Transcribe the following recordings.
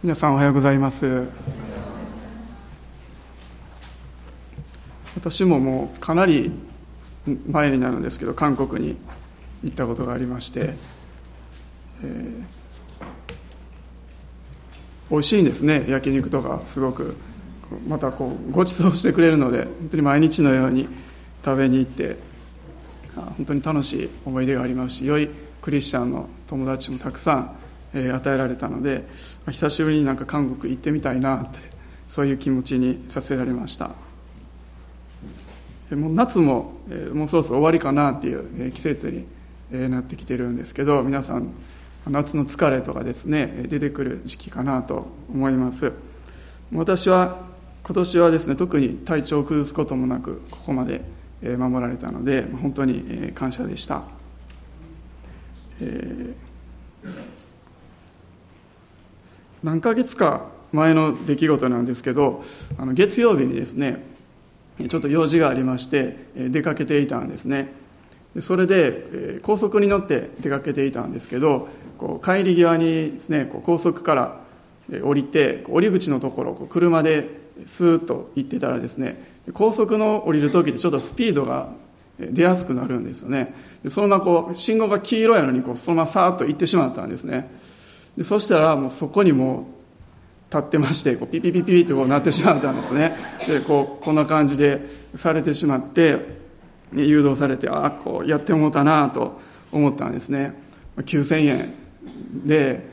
皆さんおはようございます。私ももうかなり前になるんですけど韓国に行ったことがありまして、えー、美味しいんですね。焼肉とかすごく。またこうご馳走してくれるので本当に毎日のように食べに行って本当に楽しい思い出がありますし良いクリスチャンの友達もたくさん、え与えられたので久しぶりになんか韓国行ってみたいなってそういう気持ちにさせられました。もう夏も、えもうそろそろ終わりかなっていう、え季節に、えなってきてるんですけど皆さん夏の疲れとかですね出てくる時期かなと思います。私は今年はですね特に体調を崩すこともなくここまで守られたので本当に感謝でした、えー、何ヶ月か前の出来事なんですけどあの月曜日にですねちょっと用事がありまして出かけていたんですね。それで高速に乗って出かけていたんですけどこう帰り際にですねこう高速から降りて降り口のところ車でスーッと行ってたらですね高速の降りる時ってちょっとスピードが出やすくなるんですよね。そのままこう信号が黄色やのにこうそのままさーっと行ってしまったんですね。でそしたらもうそこにもう立ってましてこうピピピピってこうなってしまったんですね。でこうこんな感じでされてしまって誘導されてああこうやってもうたなと思ったんですね。9000円で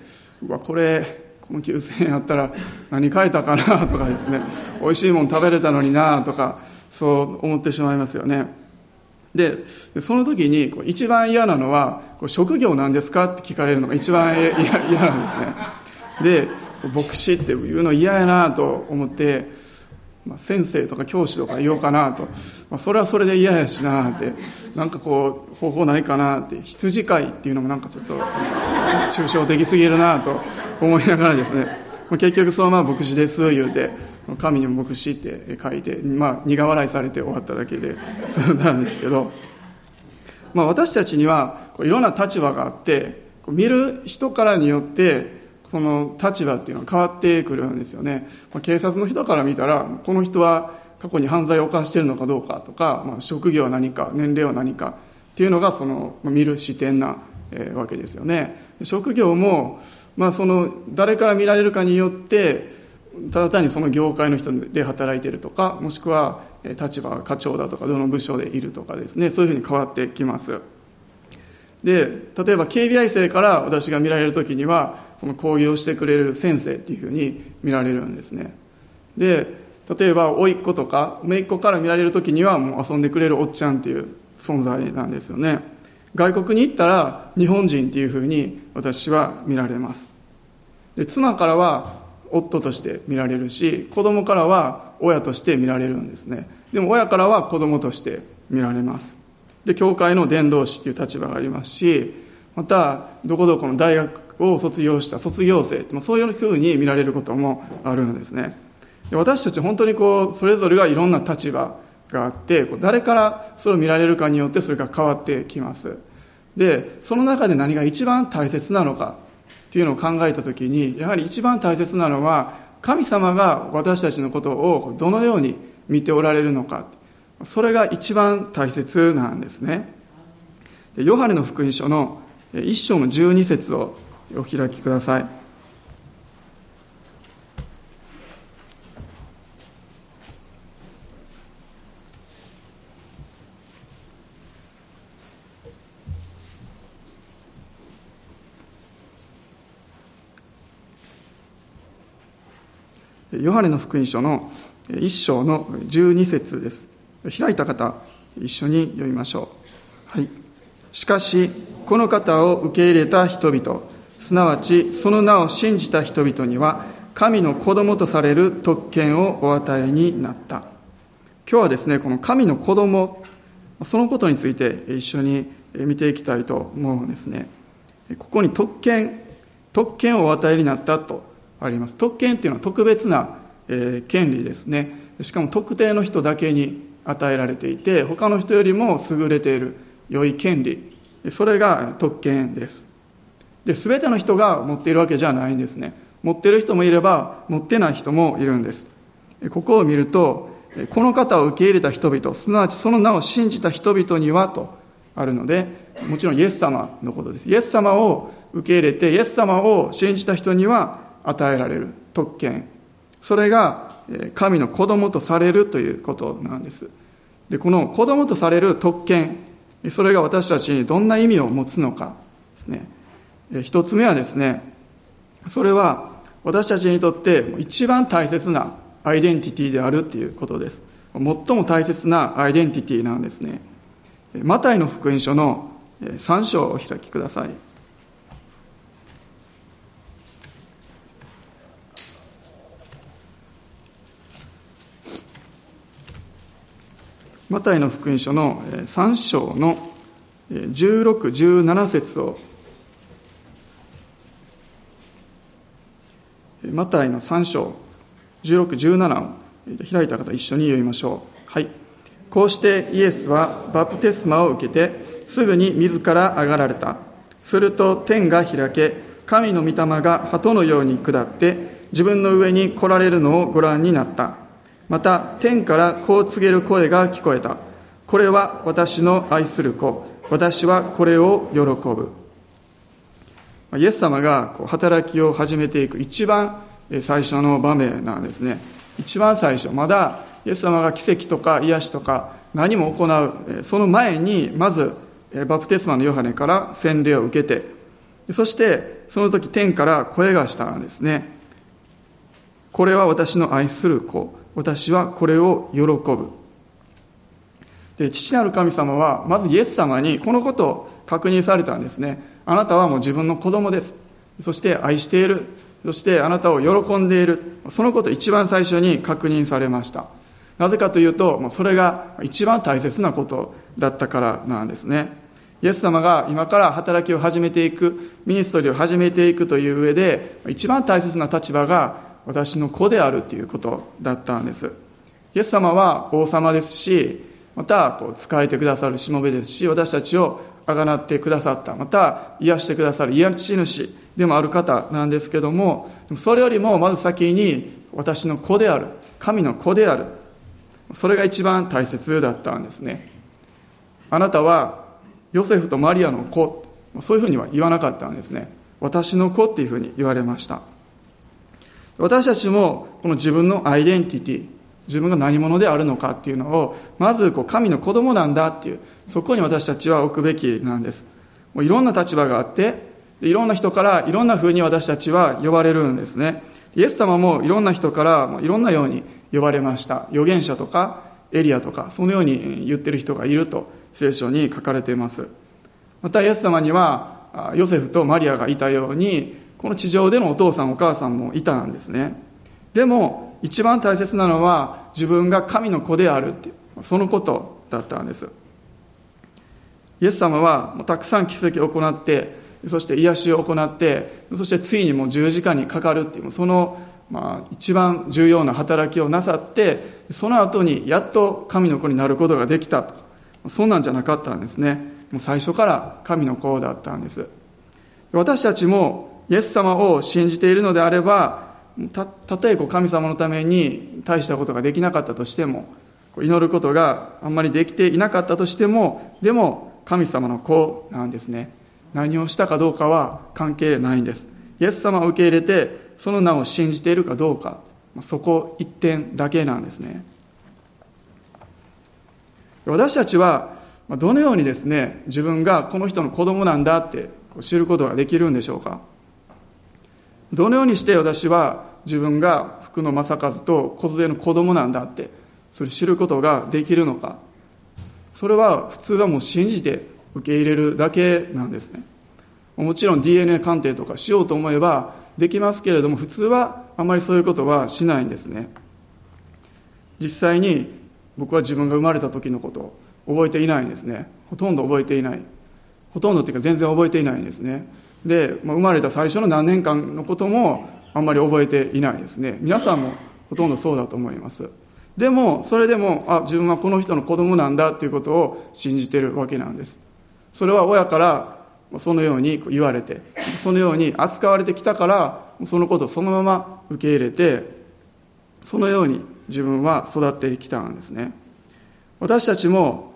うわこれこの9000円あったら何買えたかなとかですね。美味しいもの食べれたのになとかそう思ってしまいますよね。でその時に一番嫌なのは「職業なんですか?」って聞かれるのが一番嫌なんですね。で牧師っていうの嫌やなと思ってまあ、先生とか教師とか言おうかなと、まあ、それはそれで嫌やしなって。なんかこう方法ないかなって。羊飼いっていうのもなんかちょっと抽象的すぎるなと思いながらですね、結局そのまま牧師です言うて神にも牧師って書いて、まあ、苦笑いされて終わっただけで そうなんですけど、まあ、私たちにはこういろんな立場があって見る人からによってその立場っていうのは変わってくるんですよね、まあ、警察の人から見たらこの人は過去に犯罪を犯しているのかどうかとか、まあ、職業は何か年齢は何かっていうのがその、見る視点な、えー、わけですよね。職業も、まあ、その誰から見られるかによってただ単にその業界の人で働いているとかもしくは立場課長だとかどの部署でいるとかですね。そういうふうに変わってきます。で例えば警備衛生から私が見られる時にはその講義をしてくれる先生っていうふうに見られるんですね。で例えば甥っ子とか姪っ子から見られる時にはもう遊んでくれるおっちゃんっていう存在なんですよね。外国に行ったら日本人っていうふうに私は見られます。で妻からは夫として見られるし子供からは親として見られるんですね。でも親からは子供として見られます。で教会の伝道師っていう立場がありますしまたどこどこの大学を卒業した卒業生ってそういうふうに見られることもあるんですね。で私たち本当にこうそれぞれがいろんな立場があって誰からそれを見られるかによってそれが変わってきます。でその中で何が一番大切なのかっていうのを考えた時にやはり一番大切なのは神様が私たちのことをどのように見ておられるのかそれが一番大切なんですねヨハネの福音書の一章の12節をお開きください。ヨハネの福音書の一章の12節です。開いた方、一緒に読みましょう。はい。しかし、この方を受け入れた人々、すなわちその名を信じた人々には神の子供とされる特権をお与えになった今日はですねこの神の子供そのことについて一緒に見ていきたいと思うんですねここに特権特権をお与えになったとあります。特権っていうのは特別な、え権利ですね。しかも特定の人だけに与えられていて他の人よりも優れている良い権利。それが特権です。で全ての人が持っているわけじゃないんですね。持ってる人もいれば持ってない人もいるんです。ここを見るとこの方を受け入れた人々すなわちその名を信じた人々にはとあるのでもちろんイエス様のことです。イエス様を受け入れてイエス様を信じた人には与えられる特権。それが神の子供とされるということなんです。でこの子供とされる特権それが私たちにどんな意味を持つのかですね。一つ目はですねそれは私たちにとって一番大切なアイデンティティであるっていうことです。最も大切なアイデンティティなんですね。マタイの福音書の3章をお開きください。マタイの福音書の3章の16、17節をマタイの3章16、17を開いた方一緒に読みましょう。はい。こうしてイエスはバプテスマを受けてすぐに自ら上がられた。すると天が開け、神の御霊が鳩のように下って自分の上に来られるのをご覧になった。また天からこう告げる声が聞こえた。これは私の愛する子。私はこれを喜ぶ。イエス様が働きを始めていく一番最初の場面なんですね。一番最初、まだイエス様が奇跡とか癒しとか何も行う、その前にまずバプテスマのヨハネから洗礼を受けて、そしてその時天から声がしたんですね。これは私の愛する子。私はこれを喜ぶ。で、父なる神様は、まずイエス様にこのことを確認されたんですね。あなたはもう自分の子供です。そして愛している。そしてあなたを喜んでいる。そのことを一番最初に確認されました。なぜかというと、もうそれが一番大切なことだったからなんですね。イエス様が今から働きを始めていく、ミニストリーを始めていくという上で、一番大切な立場が私の子であるということだったんです。イエス様は王様ですし、またこう仕えてくださるしもべですし、私たちをあがなってくださった、また癒してくださる癒し主でもある方なんですけども、それよりもまず先に私の子である、神の子である、それが一番大切だったんですね。あなたはヨセフとマリアの子、そういうふうには言わなかったんですね。私の子っていうふうに言われました。私たちもこの自分のアイデンティティ、自分が何者であるのかっていうのを、まずこう神の子供なんだっていう、そこに私たちは置くべきなんです。もういろんな立場があって、いろんな人からいろんな風に私たちは呼ばれるんですね。イエス様もいろんな人からいろんなように呼ばれました。預言者とかエリアとか、そのように言ってる人がいると聖書に書かれています。またイエス様にはヨセフとマリアがいたように、この地上でのお父さんお母さんもいたんですね。でも、一番大切なのは自分が神の子であるっていう、そのことだったんです。イエス様はたくさん奇跡を行って、そして癒しを行って、そしてついにもう十字架にかかるっていう、その、まあ、一番重要な働きをなさって、その後にやっと神の子になることができたと。そんなんじゃなかったんですね。もう最初から神の子だったんです。私たちもイエス様を信じているのであれば、た、とえ神様のために大したことができなかったとしても、祈ることがあんまりできていなかったとしても、でも神様の子なんですね。何をしたかどうかは関係ないんです。イエス様を受け入れて、その名を信じているかどうか、そこ一点だけなんですね。私たちは、どのようにですね、自分がこの人の子供なんだって知ることができるんでしょうか。どのようにして私は自分が福野正和と小連の子供なんだって、それ知ることができるのか。それは普通はもう信じて受け入れるだけなんですね。もちろん DNA 鑑定とかしようと思えばできますけれども普通はあまりそういうことはしないんですね。実際に僕は自分が生まれた時のこと覚えていないんですね。ほとんど覚えていない。ほとんどっていうか全然覚えていないんですね。で、まあ、生まれた最初の何年間のこともあんまり覚えていないですね。皆さんもほとんどそうだと思います。でもそれでもあ自分はこの人の子供なんだということを信じてるわけなんです。それは親からそのように言われてそのように扱われてきたからそのことをそのまま受け入れてそのように自分は育ってきたんですね。私たちも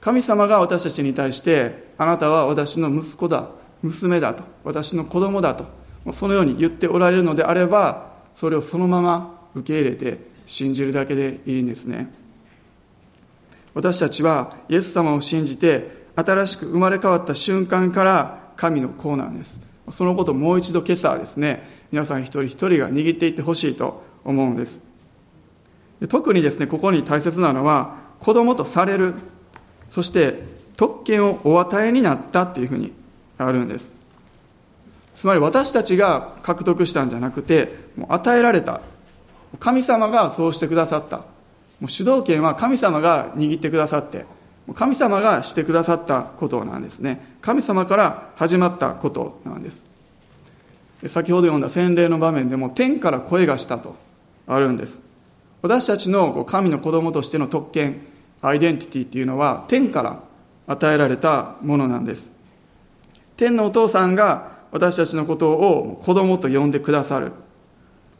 神様が私たちに対してあなたは私の息子だ。娘だと私の子供だとそのように言っておられるのであればそれをそのまま受け入れて信じるだけでいいんですね。私たちはイエス様を信じて新しく生まれ変わった瞬間から神の子なんです。そのことをもう一度今朝ですね皆さん一人一人が握っていってほしいと思うんです。特にですねここに大切なのは子供とされるそして特権をお与えになったっていうふうにあるんです。つまり私たちが獲得したんじゃなくてもう与えられた。神様がそうしてくださった。もう主導権は神様が握ってくださって神様がしてくださったことなんですね。神様から始まったことなんです。先ほど読んだ洗礼の場面でも天から声がしたとあるんです。私たちの神の子供としての特権アイデンティティっていうのは天から与えられたものなんです。天のお父さんが私たちのことを子供と呼んでくださる。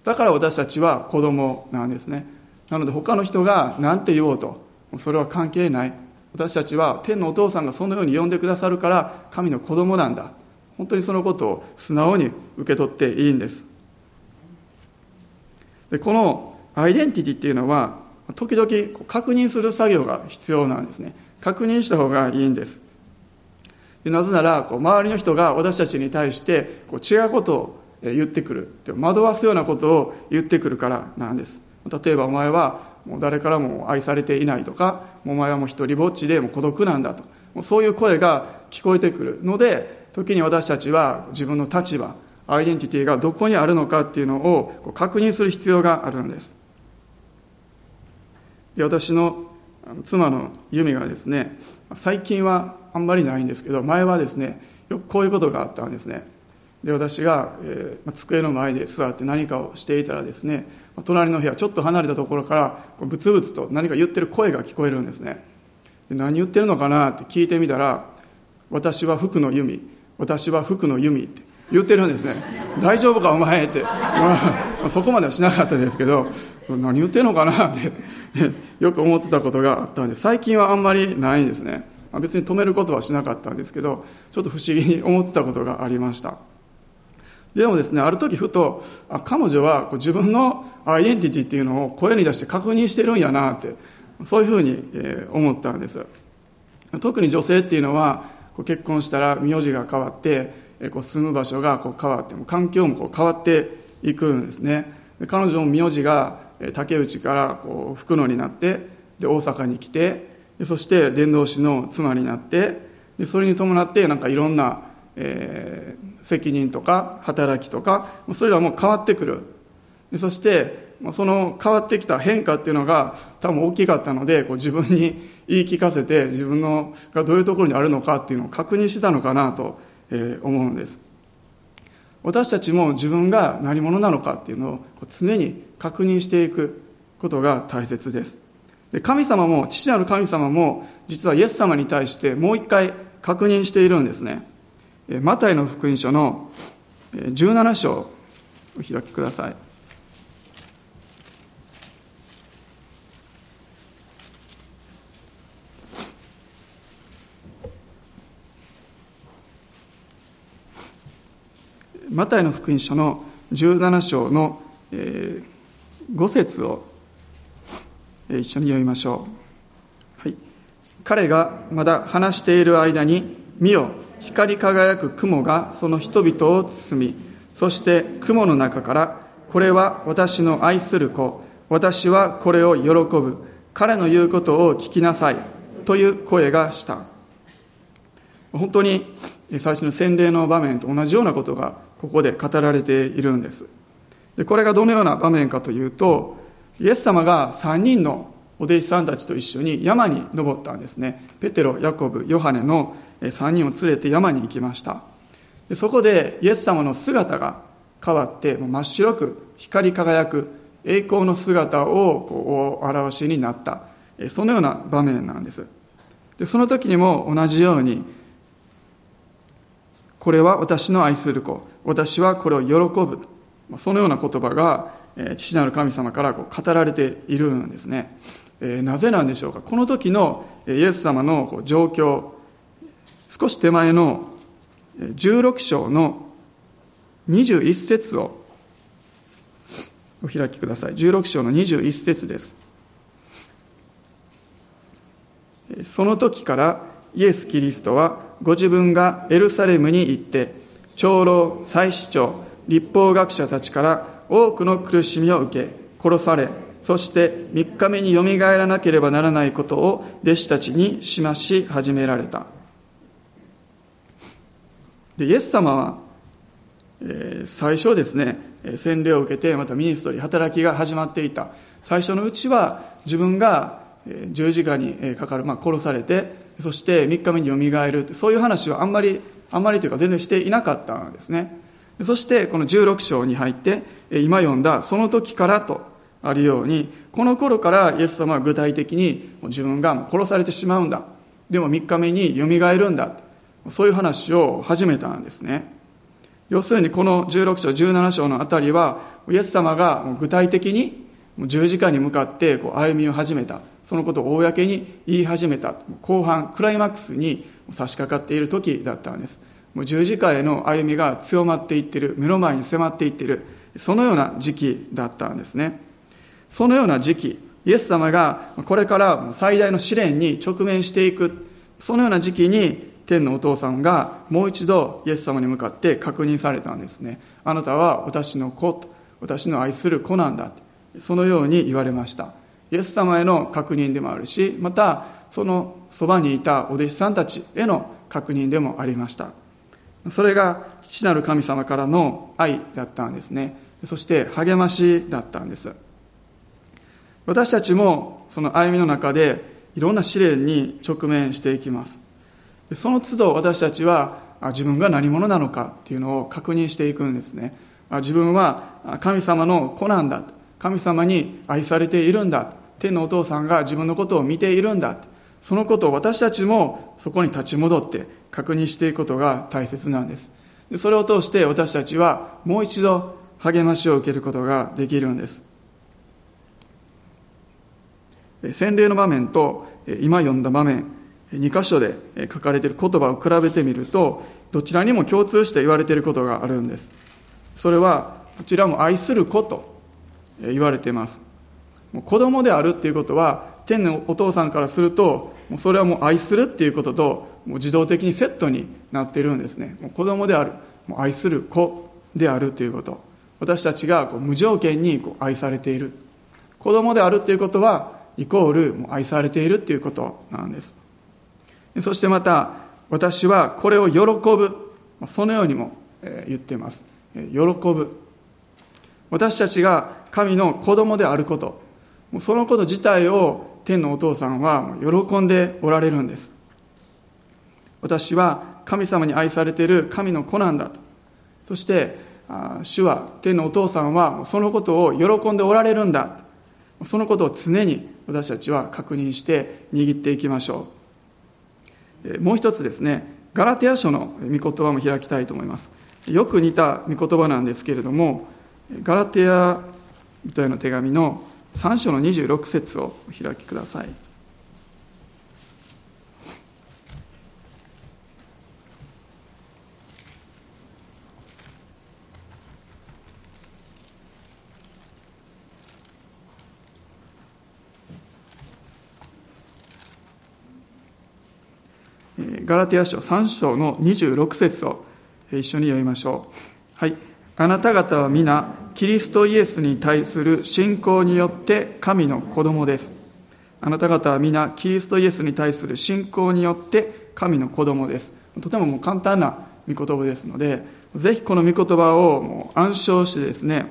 だから私たちは子供なんですね。なので他の人が何て言おうとそれは関係ない。私たちは天のお父さんがそのように呼んでくださるから神の子供なんだ。本当にそのことを素直に受け取っていいんです。でこのアイデンティティっていうのは時々確認する作業が必要なんですね。確認した方がいいんです。なぜならこう周りの人が私たちに対してこう違うことを言ってくる。惑わすようなことを言ってくるからなんです。例えばお前はもう誰からも愛されていないとかお前はもう一人ぼっちでも孤独なんだと。そういう声が聞こえてくる。ので時に私たちは自分の立場アイデンティティがどこにあるのかっていうのを確認する必要があるんです。で私の妻の由美がですね最近はあんまりないんですけど前はですねよくこういうことがあったんですね。で私が、えー、机の前で座って何かをしていたらですね隣の部屋ちょっと離れたところからブツブツと何か言ってる声が聞こえるんですね。で何言ってるのかなって聞いてみたら「私は福の弓私は福の弓」って言ってるんですね「大丈夫かお前」って、まあ、そこまではしなかったですけど何言ってんのかなってよく思ってたことがあったんで最近はあんまりないんですね。まあ別に止めることはしなかったんですけどちょっと不思議に思ってたことがありました。でもですねある時ふとあ彼女は自分のアイデンティティっていうのを声に出して確認してるんやなってそういうふうに思ったんです。特に女性っていうのは結婚したら名字が変わって住む場所が変わっても環境も変わっていくんですね。彼女も名字が竹内からこう福野になってで大阪に来てそして伝道師の妻になってでそれに伴ってなんかいろんな、えー、責任とか働きとかそれらも変わってくる。そしてその変わってきた変化っていうのが多分大きかったのでこう自分に言い聞かせて自分のがどういうところにあるのかっていうのを確認してたのかなと思うんです。私たちも自分が何者なのかっていうのを常に確認していくことが大切です。で神様も父なる神様も実はイエス様に対してもう一回確認しているんですね。マタイの福音書の17章お開きください。マタイの福音書の17章の5節を一緒に読みましょう、はい、彼がまだ話している間に見よ。光り輝く雲がその人々を包みそして雲の中からこれは私の愛する子。私はこれを喜ぶ。彼の言うことを聞きなさい。という声がした。本当に最初の洗礼の場面と同じようなことがここで語られているんです。でこれがどのような場面かというとイエス様が3人のお弟子さんたちと一緒に山に登ったんですね。ペテロヤコブヨハネの3人を連れて山に行きました。そこでイエス様の姿が変わって真っ白く光り輝く栄光の姿を表しになった。そのような場面なんです。でその時にも同じようにこれは私の愛する子私はこれを喜ぶ。そのような言葉が父なる神様から語られているんですね。なぜなんでしょうか？この時のイエス様の状況少し手前の16章の21節をお開きください。16章の21節です。その時からイエス・キリストはご自分がエルサレムに行って長老祭司長立法学者たちから多くの苦しみを受け殺されそして3日目によみがえらなければならないことを弟子たちにしまし始められた。でイエス様は、えー、最初ですね洗礼を受けてまたミニストリー働きが始まっていた。最初のうちは自分が十字架にかかる、まあ、殺されてそして3日目によみがえるそういう話はあんまりあんまりというか全然していなかったんですね。そしてこの16章に入って今読んだその時からとあるようにこの頃からイエス様は具体的に自分が殺されてしまうんだ。でも3日目によみがえるんだ。そういう話を始めたんですね。要するにこの16章17章のあたりはイエス様が具体的に十字架に向かって歩みを始めた。そのことを公に言い始めた。後半クライマックスに差し掛かっている時だったんです。もう十字架への歩みが強まっていってる目の前に迫っていってるそのような時期だったんですね。そのような時期イエス様がこれから最大の試練に直面していく。そのような時期に天のお父さんがもう一度イエス様に向かって確認されたんですね。あなたは私の子と私の愛する子なんだ。そのように言われました。イエス様への確認でもあるしまたそのそばにいたお弟子さんたちへの確認でもありました。それが父なる神様からの愛だったんですね。そして励ましだったんです。私たちもその歩みの中でいろんな試練に直面していきます。その都度私たちは自分が何者なのかっていうのを確認していくんですね。自分は神様の子なんだ。神様に愛されているんだ。天のお父さんが自分のことを見ているんだ。そのことを私たちもそこに立ち戻って確認していくことが大切なんです。それを通して私たちはもう一度励ましを受けることができるんです。洗礼の場面と今読んだ場面2箇所で書かれている言葉を比べてみるとどちらにも共通して言われていることがあるんです。それはどちらも愛すること言われています。子供であるっていうことは天のお父さんからするとそれはもう愛するっていうことともう自動的にセットになっているんですね。もう子供である。もう愛する子であるということ。私たちがこう無条件にこう愛されている。子供であるっていうことはイコールもう愛されているっていうことなんです。そしてまた私はこれを喜ぶ。そのようにも言っています。喜ぶ。私たちが神の子供であること。そのこと自体を天のお父さんは喜んでおられるんです。私は神様に愛されている神の子なんだと。そして主は天のお父さんはそのことを喜んでおられるんだそのことを常に私たちは確認して握っていきましょう。もう一つですねガラテヤ書の御言葉も開きたいと思います。よく似た御言葉なんですけれどもガラテヤ人への手紙の3章の26節をお開きください。ガラテヤ書3章の26節を一緒に読みましょう。はい。あなた方は皆、キリストイエスに対する信仰によって神の子供です。あなた方は皆、キリストイエスに対する信仰によって神の子供です。とてももう簡単な御言葉ですので、ぜひこの御言葉をもう暗唱してですね、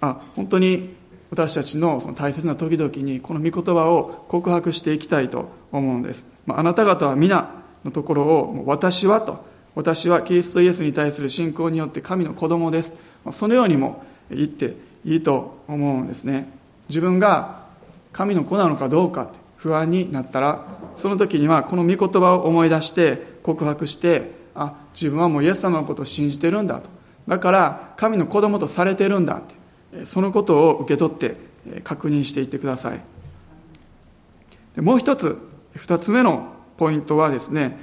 あ、本当に私たちのその大切な時々にこの御言葉を告白していきたいと思うんです。まあ、あなた方は皆のところを私はと私はキリストイエスに対する信仰によって神の子供です。そのようにも言っていいと思うんですね。自分が神の子なのかどうかって不安になったらその時にはこの御言葉を思い出して告白してあ自分はもうイエス様のことを信じてるんだと。だから神の子供とされてるんだってそのことを受け取って確認していってください。もう一つ二つ目のポイントはですね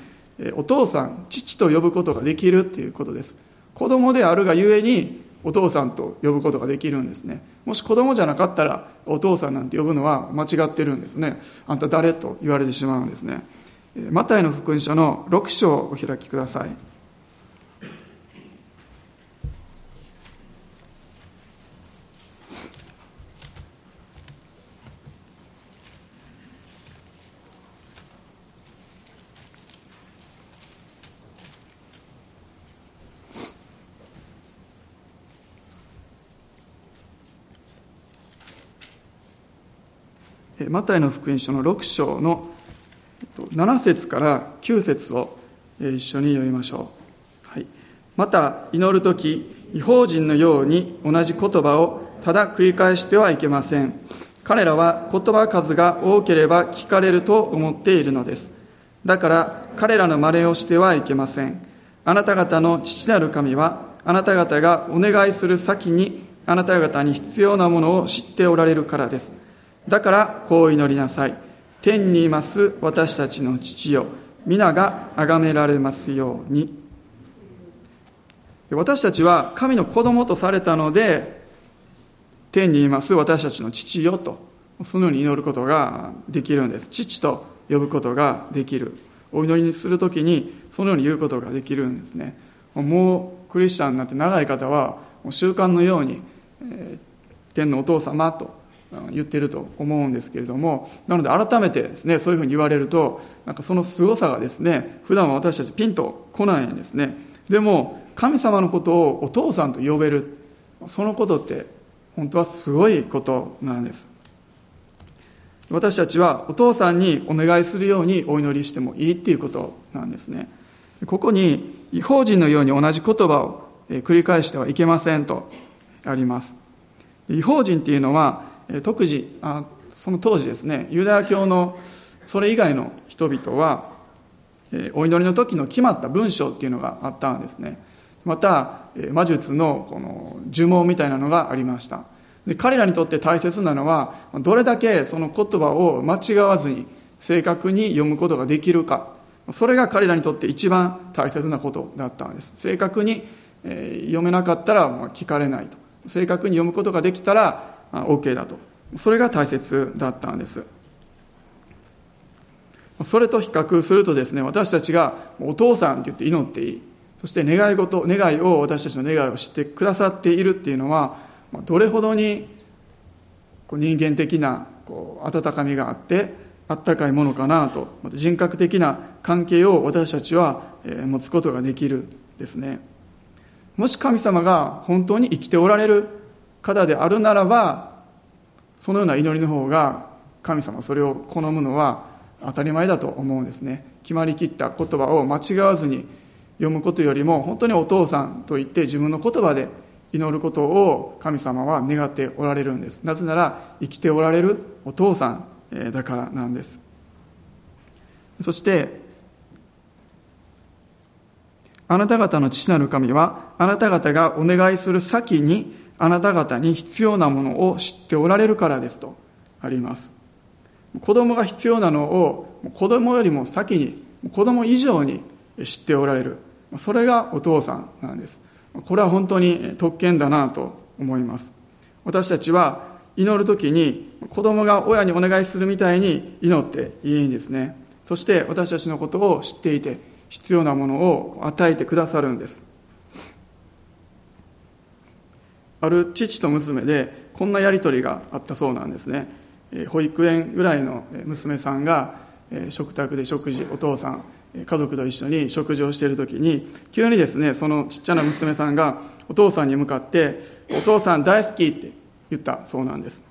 お父さん父と呼ぶことができるっていうことです。子供であるがゆえにお父さんと呼ぶことができるんですね。もし子供じゃなかったらお父さんなんて呼ぶのは間違ってるんですね。あんた誰と言われてしまうんですね。マタイの福音書の6章をお開きください。マタイの福音書の6章の7節から9節を一緒に読みましょう、はい、また祈る時違法人のように同じ言葉をただ繰り返してはいけません。彼らは言葉数が多ければ聞かれると思っているのです。だから彼らの真似をしてはいけません。あなた方の父なる神はあなた方がお願いする先にあなた方に必要なものを知っておられるからです。だからこう祈りなさい。天にいます私たちの父よ。皆が崇められますように。私たちは神の子供とされたので天にいます私たちの父よとそのように祈ることができるんです。父と呼ぶことができる。お祈りにするときにそのように言うことができるんですね。もうクリスチャンになって長い方は習慣のように、え、天のお父様と言ってると思うんですけれどもなので改めてですねそういうふうに言われるとなんかその凄さがですね普段は私たちピンとこないんですね。でも神様のことをお父さんと呼べるそのことって本当はすごいことなんです。私たちはお父さんにお願いするようにお祈りしてもいいっていうことなんですね。ここに違法人のように同じ言葉を繰り返してはいけませんとあります。違法人っていうのは特時あその当時ですねユダヤ教のそれ以外の人々はお祈りの時の決まった文章っていうのがあったんですね。また魔術のこの呪文みたいなのがありました。で彼らにとって大切なのはどれだけその言葉を間違わずに正確に読むことができるか。それが彼らにとって一番大切なことだったんです。正確に読めなかったら聞かれないと。正確に読むことができたら OK だと。それが大切だったんです。それと比較するとですね私たちがお父さんって言って祈っていい。そして願い事願いを私たちの願いを知ってくださっているっていうのはどれほどに人間的な温かみがあってあったかいものかなと人格的な関係を私たちは持つことができるですね。もし神様が本当に生きておられる方であるならばそのような祈りの方が神様それを好むのは当たり前だと思うんですね。決まりきった言葉を間違わずに読むことよりも本当にお父さんと言って自分の言葉で祈ることを神様は願っておられるんです。なぜなら生きておられるお父さんだからなんです。そしてあなた方の父なる神はあなた方がお願いする先にあなた方に必要なものを知っておられるからですとあります。子供が必要なのを子供よりも先に子供以上に知っておられる。それがお父さんなんです。これは本当に特権だなと思います。私たちは祈る時に子供が親にお願いするみたいに祈っていいんですね。そして私たちのことを知っていて必要なものを与えてくださるんです。ある父と娘でこんなやり取りがあったそうなんですね。保育園ぐらいの娘さんが食卓で食事お父さん家族と一緒に食事をしている時に急にですねそのちっちゃな娘さんがお父さんに向かって「お父さん大好き」って言ったそうなんです。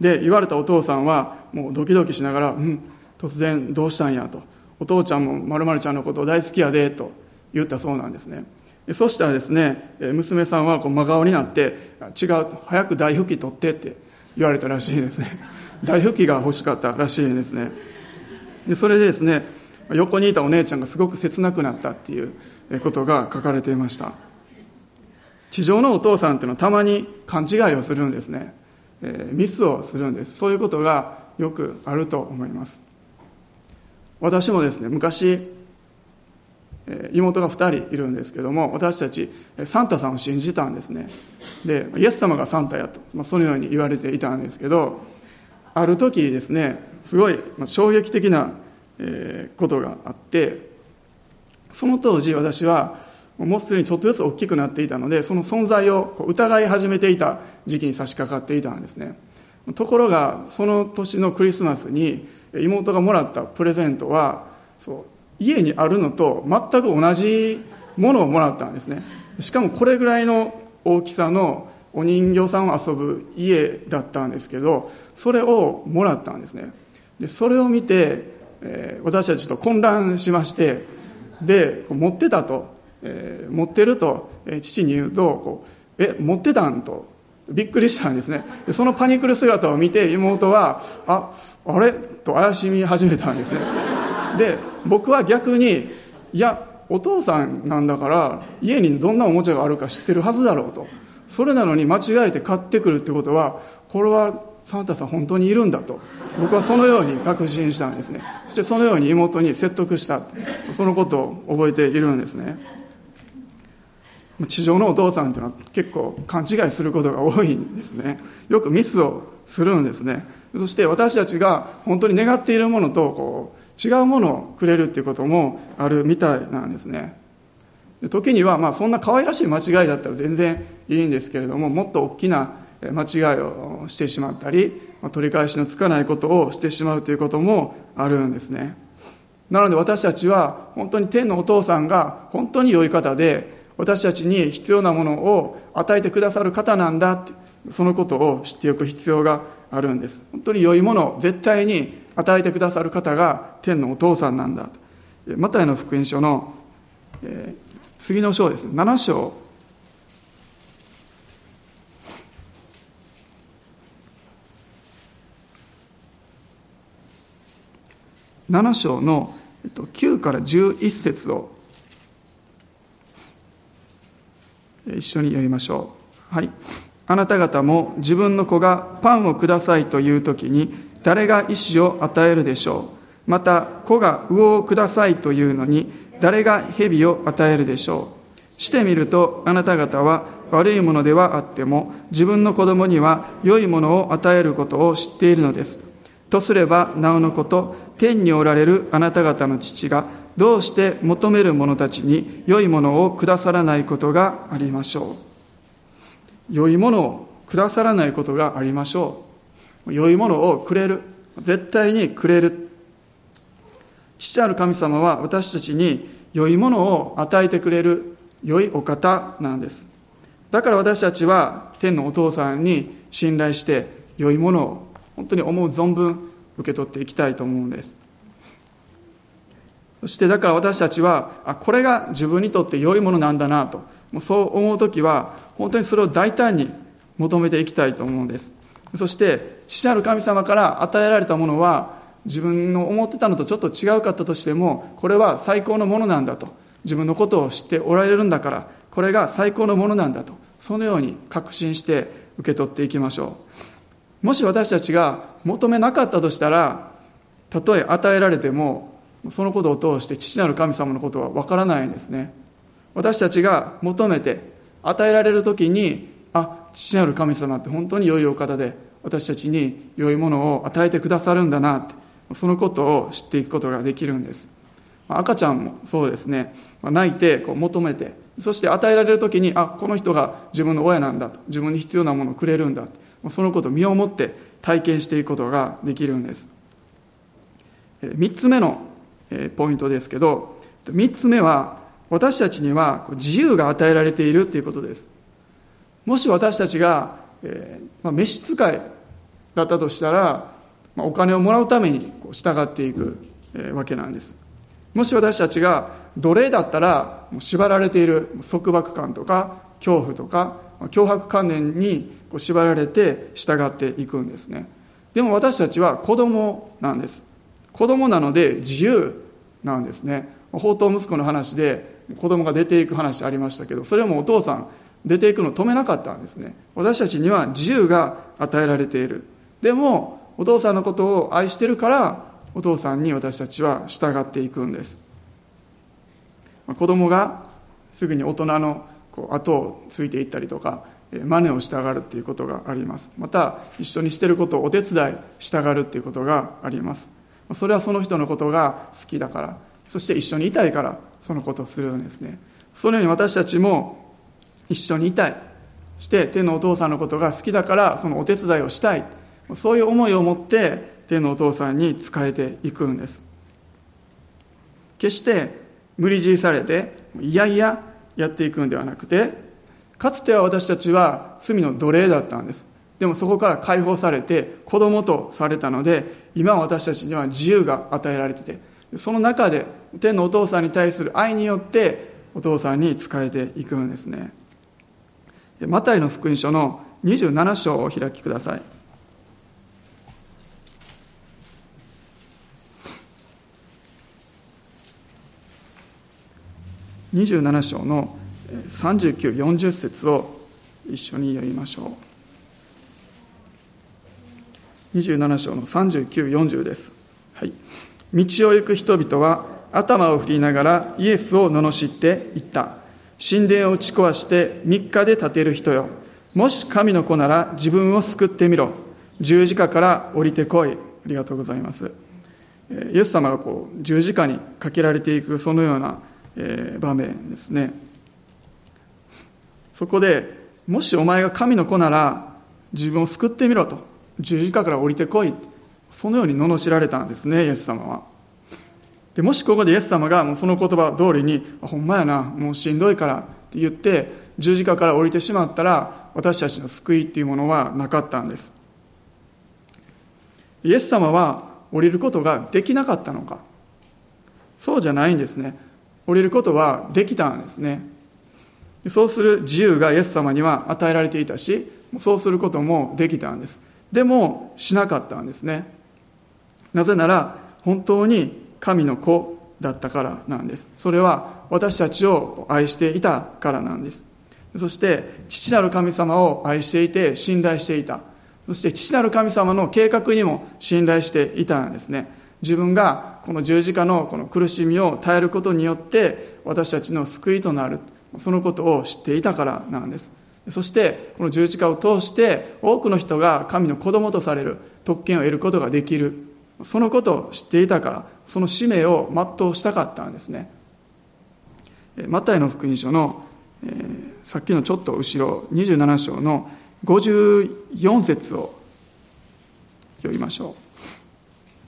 で言われたお父さんはもうドキドキしながら「うん突然どうしたんや」と「お父ちゃんもまるちゃんのこと大好きやで」と言ったそうなんですね。そしたらですね娘さんはこう真顔になって「違う早く大拭き取って」って言われたらしいですね。大拭きが欲しかったらしいですね。でそれでですね横にいたお姉ちゃんがすごく切なくなったっていうことが書かれていました。地上のお父さんっていうのはたまに勘違いをするんですね、えー、ミスをするんです。そういうことがよくあると思います。私もですね昔妹が2人いるんですけども私たちサンタさんを信じたんですね。でイエス様がサンタやと、まあ、そのように言われていたんですけどある時ですねすごい衝撃的なことがあってその当時私はもうすでにちょっとずつ大きくなっていたのでその存在を疑い始めていた時期に差し掛かっていたんですね。ところがその年のクリスマスに妹がもらったプレゼントはそう家にあるのと全く同じものをもらったんですね。しかもこれぐらいの大きさのお人形さんを遊ぶ家だったんですけどそれをもらったんですね。でそれを見て、えー、私たちと混乱しましてで持ってたと、えー、持ってると、えー、父に言うとこうえ持ってたんとびっくりしたんですね。でそのパニクる姿を見て妹はああれ？と怪しみ始めたんですね。で僕は逆にいやお父さんなんだから家にどんなおもちゃがあるか知ってるはずだろうと。それなのに間違えて買ってくるってことはこれはサンタさん本当にいるんだと。僕はそのように確信したんですね。そしてそのように妹に説得した。そのことを覚えているんですね。地上のお父さんっていうのは結構勘違いすることが多いんですね。よくミスをするんですね。そして私たちが本当に願っているものとこう違うものをくれるっていうこともあるみたいなんですね。時にはまあそんな可愛らしい間違いだったら全然いいんですけれどももっと大きな間違いをしてしまったり取り返しのつかないことをしてしまうということもあるんですね。なので私たちは本当に天のお父さんが本当に良い方で私たちに必要なものを与えてくださる方なんだそのことを知っておく必要があるんです。本当に良いものを絶対に与えてくださる方が天のお父さんなんだとマタイの福音書の、えー、次の章ですね7章7章の9から11節を一緒に読みましょう。はい。あなた方も自分の子がパンをくださいという時に誰が石を与えるでしょう？また子が魚をくださいというのに誰が蛇を与えるでしょう？してみるとあなた方は悪いものではあっても自分の子供には良いものを与えることを知っているのです。とすればなおのこと天におられるあなた方の父がどうして求める者たちに良いものをくださらないことがありましょう？良いものをくださらないことがありましょう良いものをくれる。絶対にくれる。父なる神様は私たちに良いものを与えてくれる。良いお方なんです。だから私たちは天のお父さんに信頼して良いものを本当に思う存分受け取っていきたいと思うんです。そしてだから私たちはあこれが自分にとって良いものなんだなと。もうそう思う時は本当にそれを大胆に求めていきたいと思うんです。そして父なる神様から与えられたものは自分の思ってたのとちょっと違うかったとしてもこれは最高のものなんだと。自分のことを知っておられるんだからこれが最高のものなんだとそのように確信して受け取っていきましょう。もし私たちが求めなかったとしたらたとえ与えられてもそのことを通して父なる神様のことはわからないんですね。私たちが求めて与えられる時にあ父なる神様って本当に良いお方で私たちに良いものを与えてくださるんだなってそのことを知っていくことができるんです。赤ちゃんもそうですね。泣いてこう求めてそして与えられる時にあこの人が自分の親なんだと自分に必要なものをくれるんだそのことを身をもって体験していくことができるんです。3つ目のポイントですけど3つ目は私たちには自由が与えられているということです。もし私たちが、えーま、召使いだったとしたら、まあ、お金をもらうために従っていく、えー、わけなんです。もし私たちが奴隷だったらもう縛られている束縛感とか恐怖とか脅迫観念に縛られて従っていくんですね。でも私たちは子供なんです。子供なので自由なんですね。宝刀息子の話で子供が出ていく話ありましたけどそれもお父さん出ていくのを止めなかったんですね。私たちには自由が与えられている。でもお父さんのことを愛してるからお父さんに私たちは従っていくんです。子供がすぐに大人のこう後をついていったりとか真似をしたがるっていうことがあります。また一緒にしてることをお手伝いしたがるっていうことがあります。それはその人のことが好きだからそして一緒にいたいからそのことをするんですね。そのように私たちも一緒にいたい。して天のお父さんのことが好きだからそのお手伝いをしたい。そういう思いを持って天のお父さんに仕えていくんです。決して無理強いされていやいややっていくんではなくてかつては私たちは罪の奴隷だったんです。でもそこから解放されて子供とされたので今私たちには自由が与えられててその中で天のお父さんに対する愛によってお父さんに仕えていくんですね。マタイの福音書の27章をお開きください。27章の3940節を一緒に読みましょう。27章の3940です、はい、道を行く人々は頭を振りながらイエスを罵って言った。神殿を打ち壊して3日で建てる人よ。もし神の子なら自分を救ってみろ。十字架から降りてこい。ありがとうございます。イエス様がこう十字架にかけられていくそのような場面ですね。そこでもしお前が神の子なら自分を救ってみろと。十字架から降りてこい。そのように罵られたんですねイエス様は。でもしここでイエス様がもうその言葉通りに「ほんまやなもうしんどいから」って言って十字架から降りてしまったら私たちの救いっていうものはなかったんです。イエス様は降りることができなかったのか。そうじゃないんですね。降りることはできたんですね。そうする自由がイエス様には与えられていたしそうすることもできたんです。でもしなかったんですね。なぜなら本当に神の子だったからなんです。それは私たちを愛していたからなんです。そして父なる神様を愛していて信頼していた。そして父なる神様の計画にも信頼していたんですね。自分がこの十字架のこの苦しみを耐えることによって私たちの救いとなる。そのことを知っていたからなんです。そしてこの十字架を通して多くの人が神の子供とされる。特権を得ることができる。そのことを知っていたからその使命を全うしたかったんですね。マタイの福音書の、えー、さっきのちょっと後ろ27章の54節を読みましょう。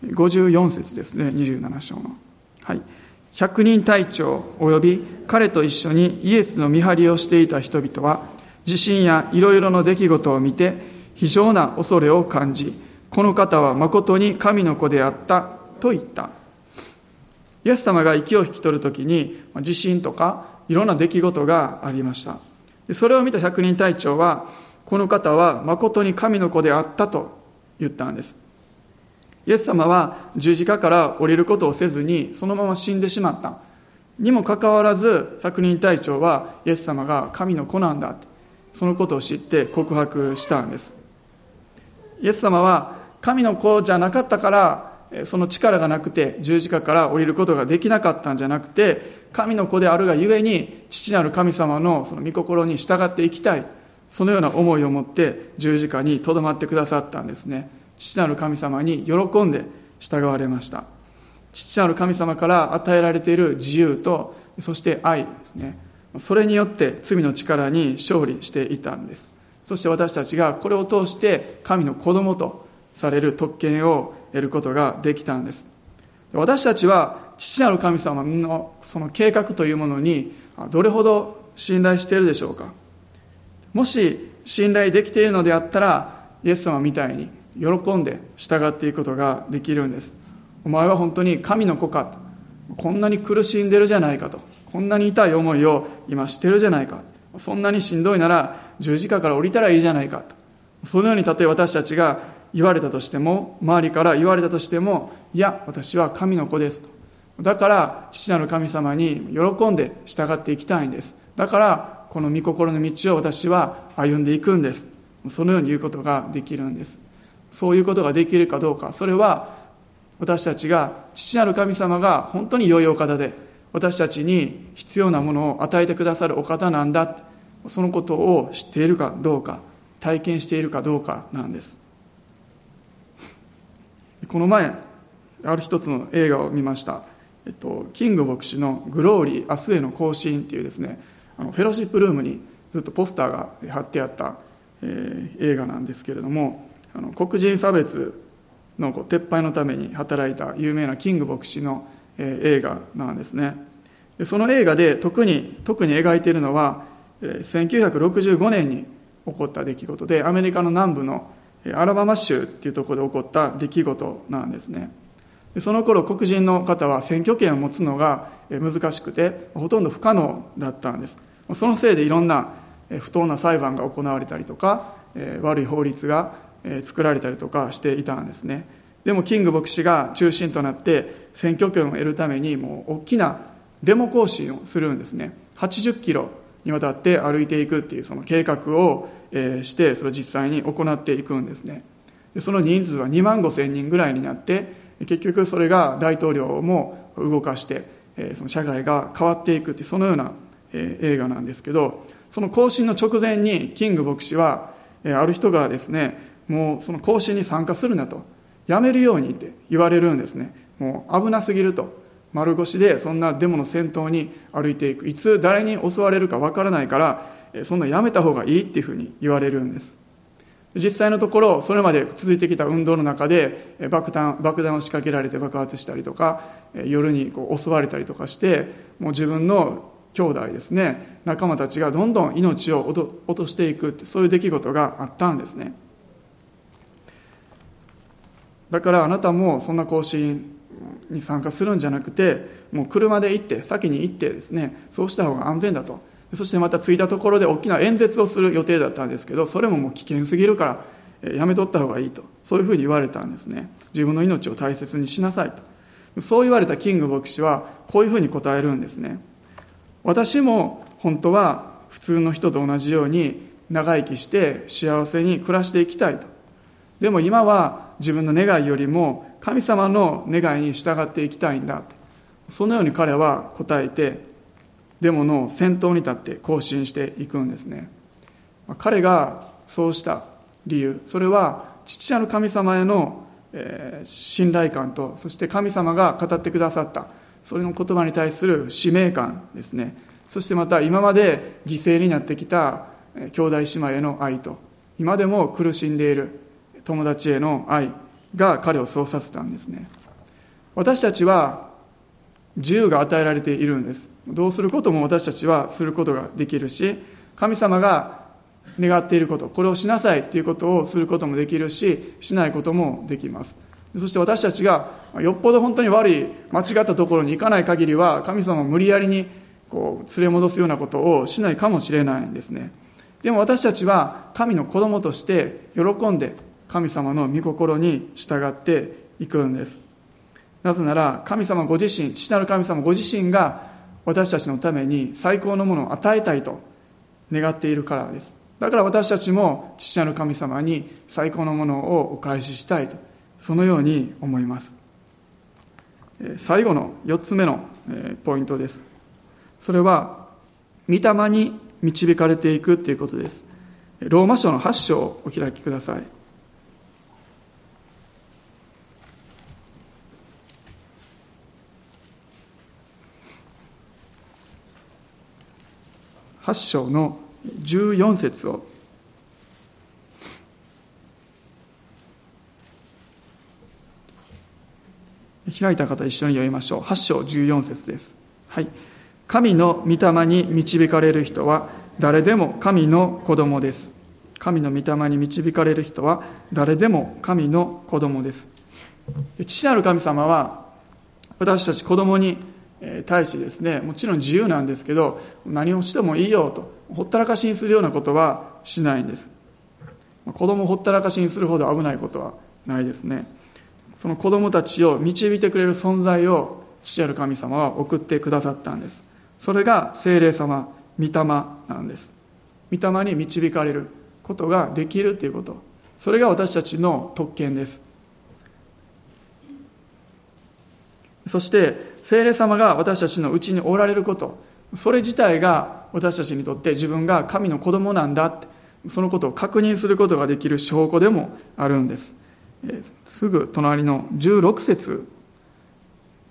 54節ですね。27章の。はい。百人隊長及び彼と一緒にイエスの見張りをしていた人々は地震やいろいろな出来事を見て非常な恐れを感じこの方は誠に神の子であったと言った。イエス様が息を引き取るときに地震とかいろんな出来事がありました。それを見た百人隊長はこの方は誠に神の子であったと言ったんです。イエス様は十字架から降りることをせずにそのまま死んでしまった。にもかかわらず百人隊長はイエス様が神の子なんだそのことを知って告白したんです。イエス様は神の子じゃなかったからその力がなくて十字架から降りることができなかったんじゃなくて神の子であるがゆえに父なる神様のその御心に従っていきたい。そのような思いを持って十字架にとどまってくださったんですね。父なる神様に喜んで従われました。父なる神様から与えられている自由とそして愛ですね。それによって罪の力に勝利していたんです。そして私たちがこれを通して神の子供とされる特権を得ることができたんです。私たちは父なる神様のその計画というものにどれほど信頼しているでしょうか。もし信頼できているのであったらイエス様みたいに喜んで従っていくことができるんです。お前は本当に神の子かこんなに苦しんでるじゃないかと。こんなに痛い思いを今してるじゃないか。そんなにしんどいなら十字架から降りたらいいじゃないかと。そのようにたとえ私たちが言われたとしても周りから言われたとしてもいや私は神の子ですと。だから父なる神様に喜んで従っていきたいんです。だからこの御心の道を私は歩んでいくんです。そのように言うことができるんです。そういうことができるかどうか。それは私たちが父なる神様が本当に良いお方で私たちに必要なものを与えてくださるお方なんだ。そのことを知っているかどうか体験しているかどうかなんです。この前ある一つの映画を見ました、えっと、キング牧師の「グローリー明日への行進」っていうですねあのフェロシップルームにずっとポスターが貼ってあった、えー、映画なんですけれどもあの黒人差別のこう撤廃のために働いた有名なキング牧師の、え、映画なんですね。でその映画で特に特に描いているのは、えー、1965年に起こった出来事でアメリカの南部のアラバマ州っていうところで起こった出来事なんですね。その頃黒人の方は選挙権を持つのが難しくてほとんど不可能だったんです。そのせいでいろんな不当な裁判が行われたりとか悪い法律が作られたりとかしていたんですね。でもキング牧師が中心となって選挙権を得るためにもう大きなデモ行進をするんですね。80キロにわたって歩いていくっていうその計画をしてそれを実際に行っていくんですね。その人数は2万5千人ぐらいになって結局それが大統領も動かしてその社会が変わっていくってそのような映画なんですけどその行進の直前にキング牧師はある人がですねもうその行進に参加するなと。やめるようにって言われるんですね。もう危なすぎると。丸腰でそんなデモの先頭に歩いていく。いつ誰に襲われるかわからないからそんなやめた方がいいっていうふうに言われるんです。実際のところそれまで続いてきた運動の中で爆弾爆弾を仕掛けられて爆発したりとか夜にこう襲われたりとかしてもう自分の兄弟ですね。仲間たちがどんどん命を落としていくってそういう出来事があったんですね。だからあなたもそんな行進に参加するんじゃなくてもう車で行って先に行ってですねそうした方が安全だと。そしてまた着いたところで大きな演説をする予定だったんですけどそれももう危険すぎるからやめとった方がいいと。そういうふうに言われたんですね。自分の命を大切にしなさいと。そう言われたキング牧師はこういうふうに答えるんですね。私も本当は普通の人と同じように長生きして幸せに暮らしていきたいと。でも今は自分の願いよりも神様の願いに従っていきたいんだ。そのように彼は答えてデモの先頭に立って行進していくんですね。彼がそうした理由。それは父なる神様への、信頼感とそして神様が語ってくださったそれの言葉に対する使命感ですね。そしてまた今まで犠牲になってきた兄弟姉妹への愛と今でも苦しんでいる。友達への愛が彼をそうさせたんですね。私たちは自由が与えられているんです。どうすることも私たちはすることができるし神様が願っていることこれをしなさいっていうことをすることもできるししないこともできます。そして私たちがよっぽど本当に悪い間違ったところに行かない限りは神様を無理やりにこう連れ戻すようなことをしないかもしれないんですね。でも私たちは神の子供として喜んで神様の御心に従っていくんです。なぜなら神様ご自身父なる神様ご自身が私たちのために最高のものを与えたいと願っているからです。だから私たちも父なる神様に最高のものをお返ししたいとそのように思います。最後の4つ目のポイントです。それは御霊に導かれていくということです。ローマ書の8章をお開きください。8章の14節を。開いた方一緒に読みましょう。8章14節です。はい。神の御霊に導かれる人は誰でも神の子供です。神の御霊に導かれる人は誰でも神の子供です。父なる神様は私たち子供に対してですね。もちろん自由なんですけど何をしてもいいよとほったらかしにするようなことはしないんです。子供をほったらかしにするほど危ないことはないですね。その子供たちを導いてくれる存在を父なる神様は送ってくださったんです。それが精霊様御霊なんです。御霊に導かれることができるということ。それが私たちの特権です。そして精霊様が私たちのうちにおられること。それ自体が私たちにとって自分が神の子供なんだって。そのことを確認することができる証拠でもあるんです。すぐ隣の16節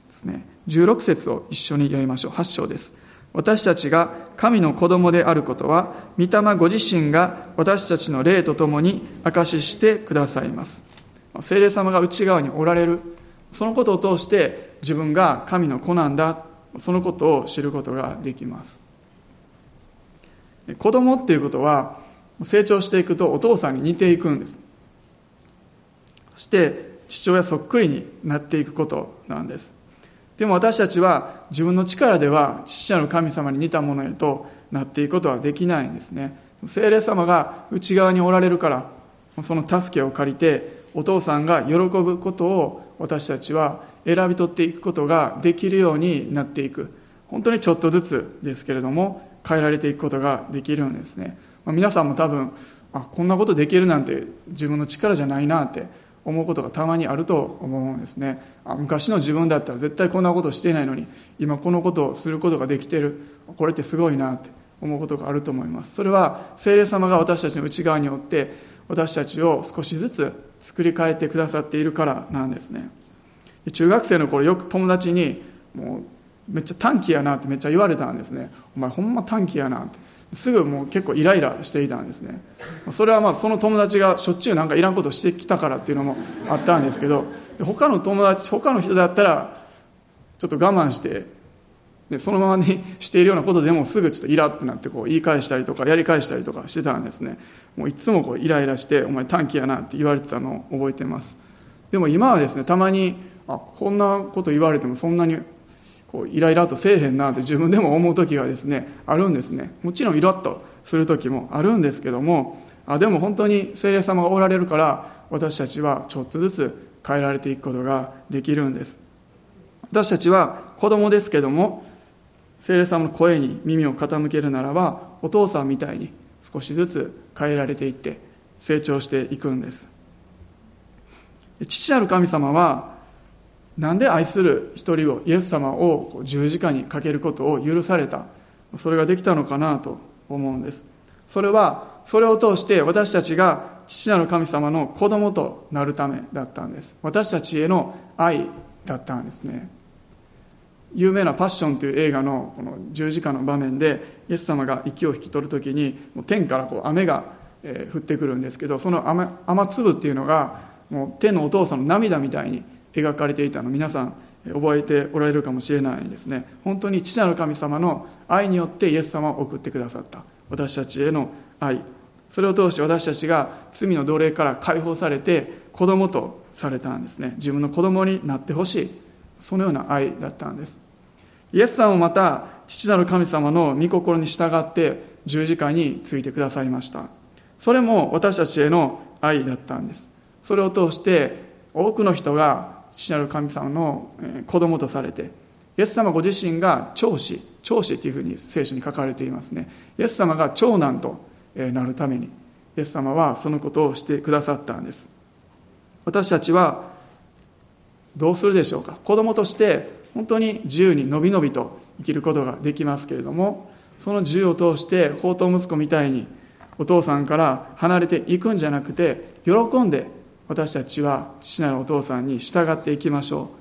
ですね。16節を一緒に読みましょう。8章です。私たちが神の子供であることは御霊ご自身が私たちの霊とともに証ししてくださいます。聖霊様が内側におられる。そのことを通して自分が神の子なんだ。そのことを知ることができます。子供っていうことは成長していくとお父さんに似ていくんです。そして父親そっくりになっていくことなんです。でも私たちは自分の力では父なる神様に似たものへとなっていくことはできないんですね。聖霊様が内側におられるからその助けを借りてお父さんが喜ぶことを私たちは選び取っていくことができるようになっていく。本当にちょっとずつですけれども変えられていくことができるんですね、まあ、皆さんも多分あこんなことできるなんて自分の力じゃないなって思うことがたまにあると思うんですね。あ昔の自分だったら絶対こんなことしてないのに今このことをすることができてる。これってすごいなって思うことがあると思います。それは聖霊様が私たちの内側によって私たちを少しずつ作り変えてくださっているからなんですね。中学生の頃よく友達にもうめっちゃ短気やなってめっちゃ言われたんですね。お前ほんま短気やなって。すぐもう結構イライラしていたんですね。それはまあその友達がしょっちゅうなんかいらんことしてきたからっていうのもあったんですけど他の友達他の人だったらちょっと我慢してでそのままにしているようなことでもすぐちょっとイラってなってこう言い返したりとかやり返したりとかしてたんですね。もういつもこうイライラして「お前短気やな」って言われてたのを覚えてます。でも今はですねたまにあこんなこと言われてもそんなにこうイライラとせえへんなって自分でも思う時がですねあるんですね。もちろんイラッとする時もあるんですけどもあでも本当に精霊様がおられるから私たちはちょっとずつ変えられていくことができるんです。私たちは子供ですけども聖霊様の声に耳を傾けるならばお父さんみたいに少しずつ変えられていって成長していくんです。父なる神様はなんで愛する一人をイエス様を十字架にかけることを許されたそれができたのかなと思うんです。それはそれを通して私たちが父なる神様の子供となるためだったんです。私たちへの愛だったんですね。有名な「パッション」という映画のこの十字架の場面でイエス様が息を引き取る時にもう天からこう雨が降ってくるんですけどその雨雨粒っていうのがもう天のお父さんの涙みたいに描かれていたの皆さん覚えておられるかもしれないですね。本当に父なる神様の愛によってイエス様を送ってくださった。私たちへの愛。それを通して私たちが罪の奴隷から解放されて子供とされたんですね。自分の子供になってほしい。そのような愛だったんです。イエスさんもまた父なる神様の御心に従って十字架についてくださいました。それも私たちへの愛だったんです。それを通して多くの人が父なる神様の子供とされてイエス様ご自身が長子長子っていうふうに聖書に書かれていますね。イエス様が長男となるためにイエス様はそのことをしてくださったんです。私たちはどうするでしょうか？子供として本当に自由にのびのびと生きることができますけれどもその自由を通して宝刀息子みたいにお父さんから離れていくんじゃなくて喜んで私たちは父なるお父さんに従っていきましょ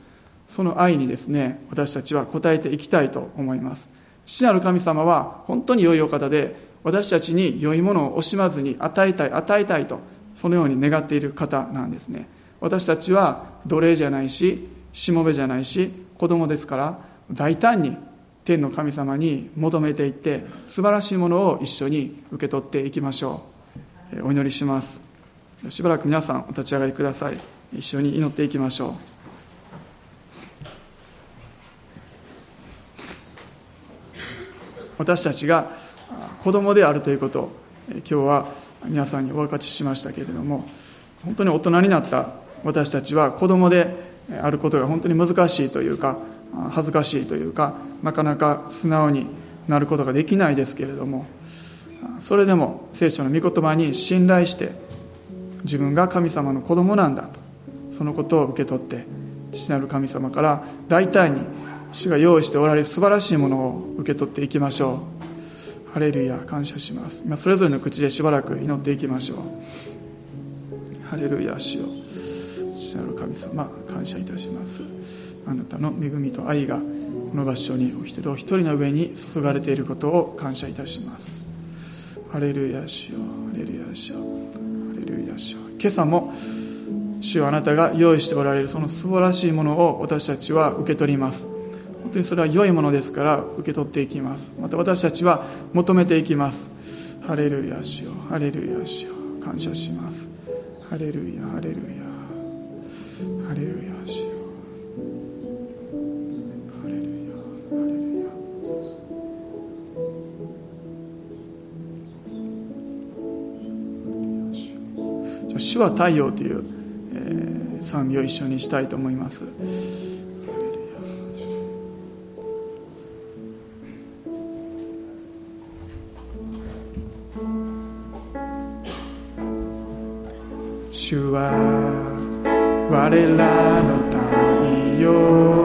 う。その愛にですね私たちは応えていきたいと思います。父なる神様は本当に良いお方で私たちに良いものを惜しまずに与えたい与えたいとそのように願っている方なんですね。私たちは奴隷じゃないししもべじゃないし子供ですから大胆に天の神様に求めていって素晴らしいものを一緒に受け取っていきましょう。お祈りします。しばらく皆さんお立ち上がりください。一緒に祈っていきましょう。私たちが子供であるということを今日は皆さんにお分かちしましたけれども本当に大人になった私たちは子供であることが本当に難しいというか恥ずかしいというかなかなか素直になることができないですけれどもそれでも聖書の御言葉に信頼して自分が神様の子供なんだと。そのことを受け取って父なる神様から大胆に主が用意しておられる素晴らしいものを受け取っていきましょう。ハレルヤ感謝します。今それぞれの口でしばらく祈っていきましょう。ハレルヤ主よ。父なる神様感謝いたします。あなたの恵みと愛がこの場所にお一人お一人の上に注がれていることを感謝いたします。ハレルヤ主よ。ハレルヤ主よ。ルヤ主今朝も主あなたが用意しておられるその素晴らしいものを私たちは受け取ります。本当にそれは良いものですから受け取っていきます。また私たちは求めていきます。ハレルヤ主よ。ハレルヤ主よ。感謝します。ハレルヤハレルヤ。ハレルヤ主よ。主は太陽という、えー賛美を一緒にしたいと思います主は我らの太陽。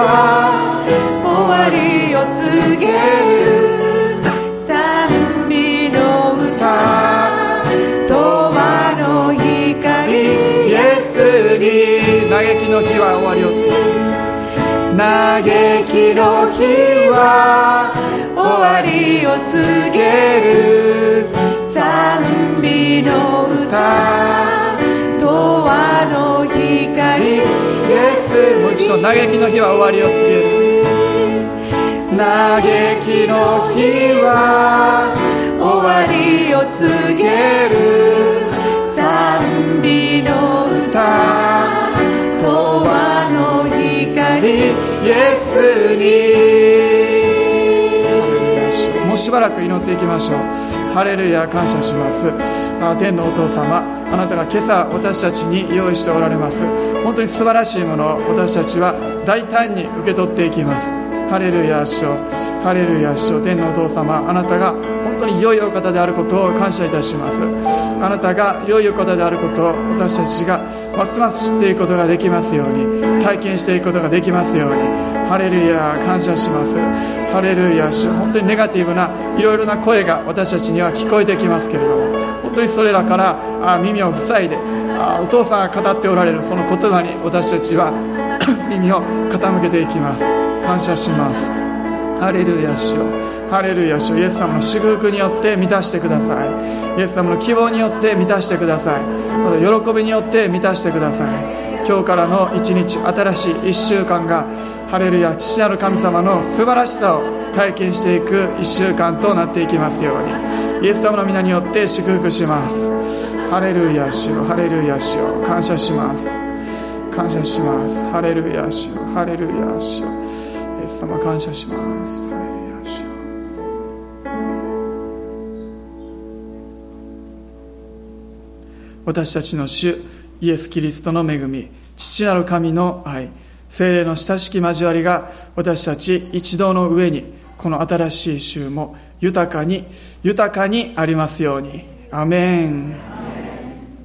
は終わりを告げる。賛美の歌永遠の光イエスに嘆きの日は終わりを告げる。嘆きの日は終わりを告げる。賛美の歌永遠の光イエスもう一度嘆きの日は終わりを告げる。嘆きの日は終わりを告げる。賛美の歌永遠の光イエスに。もうしばらく祈っていきましょう。ハレルヤ感謝します。あ天のお父様あなたが今朝私たちに用意しておられます。本当に素晴らしいものを私たちは大胆に受け取っていきます。ハレルヤ主ハレルヤ主天のお父様あなたが当に良いお方であることを感謝いたします。あなたが良いお方であることを私たちがますます知っていくことができますように体験していくことができますようにハレルヤ感謝します。ハレルヤ主本当にネガティブないろいろな声が私たちには聞こえてきますけれども本当にそれらからあ耳を塞いであお父さんが語っておられるその言葉に私たちは 耳を傾けていきます。感謝します。ハレルヤ主よ。ハレルヤ主イエス様の祝福によって満たしてください。イエス様の希望によって満たしてください。また喜びによって満たしてください。今日からの一日新しい1週間がハレルヤ父なる神様の素晴らしさを体験していく1週間となっていきますように。イエス様の皆によって祝福します。ハレルヤ主よ。ハレルヤ主感謝します。感謝します。ハレルヤ主よ。ハレルヤ主よ。イエス様感謝します。私たちの主イエス・キリストの恵み父なる神の愛精霊の親しき交わりが私たち一同の上にこの新しい週も豊かに豊かにありますように。アメン。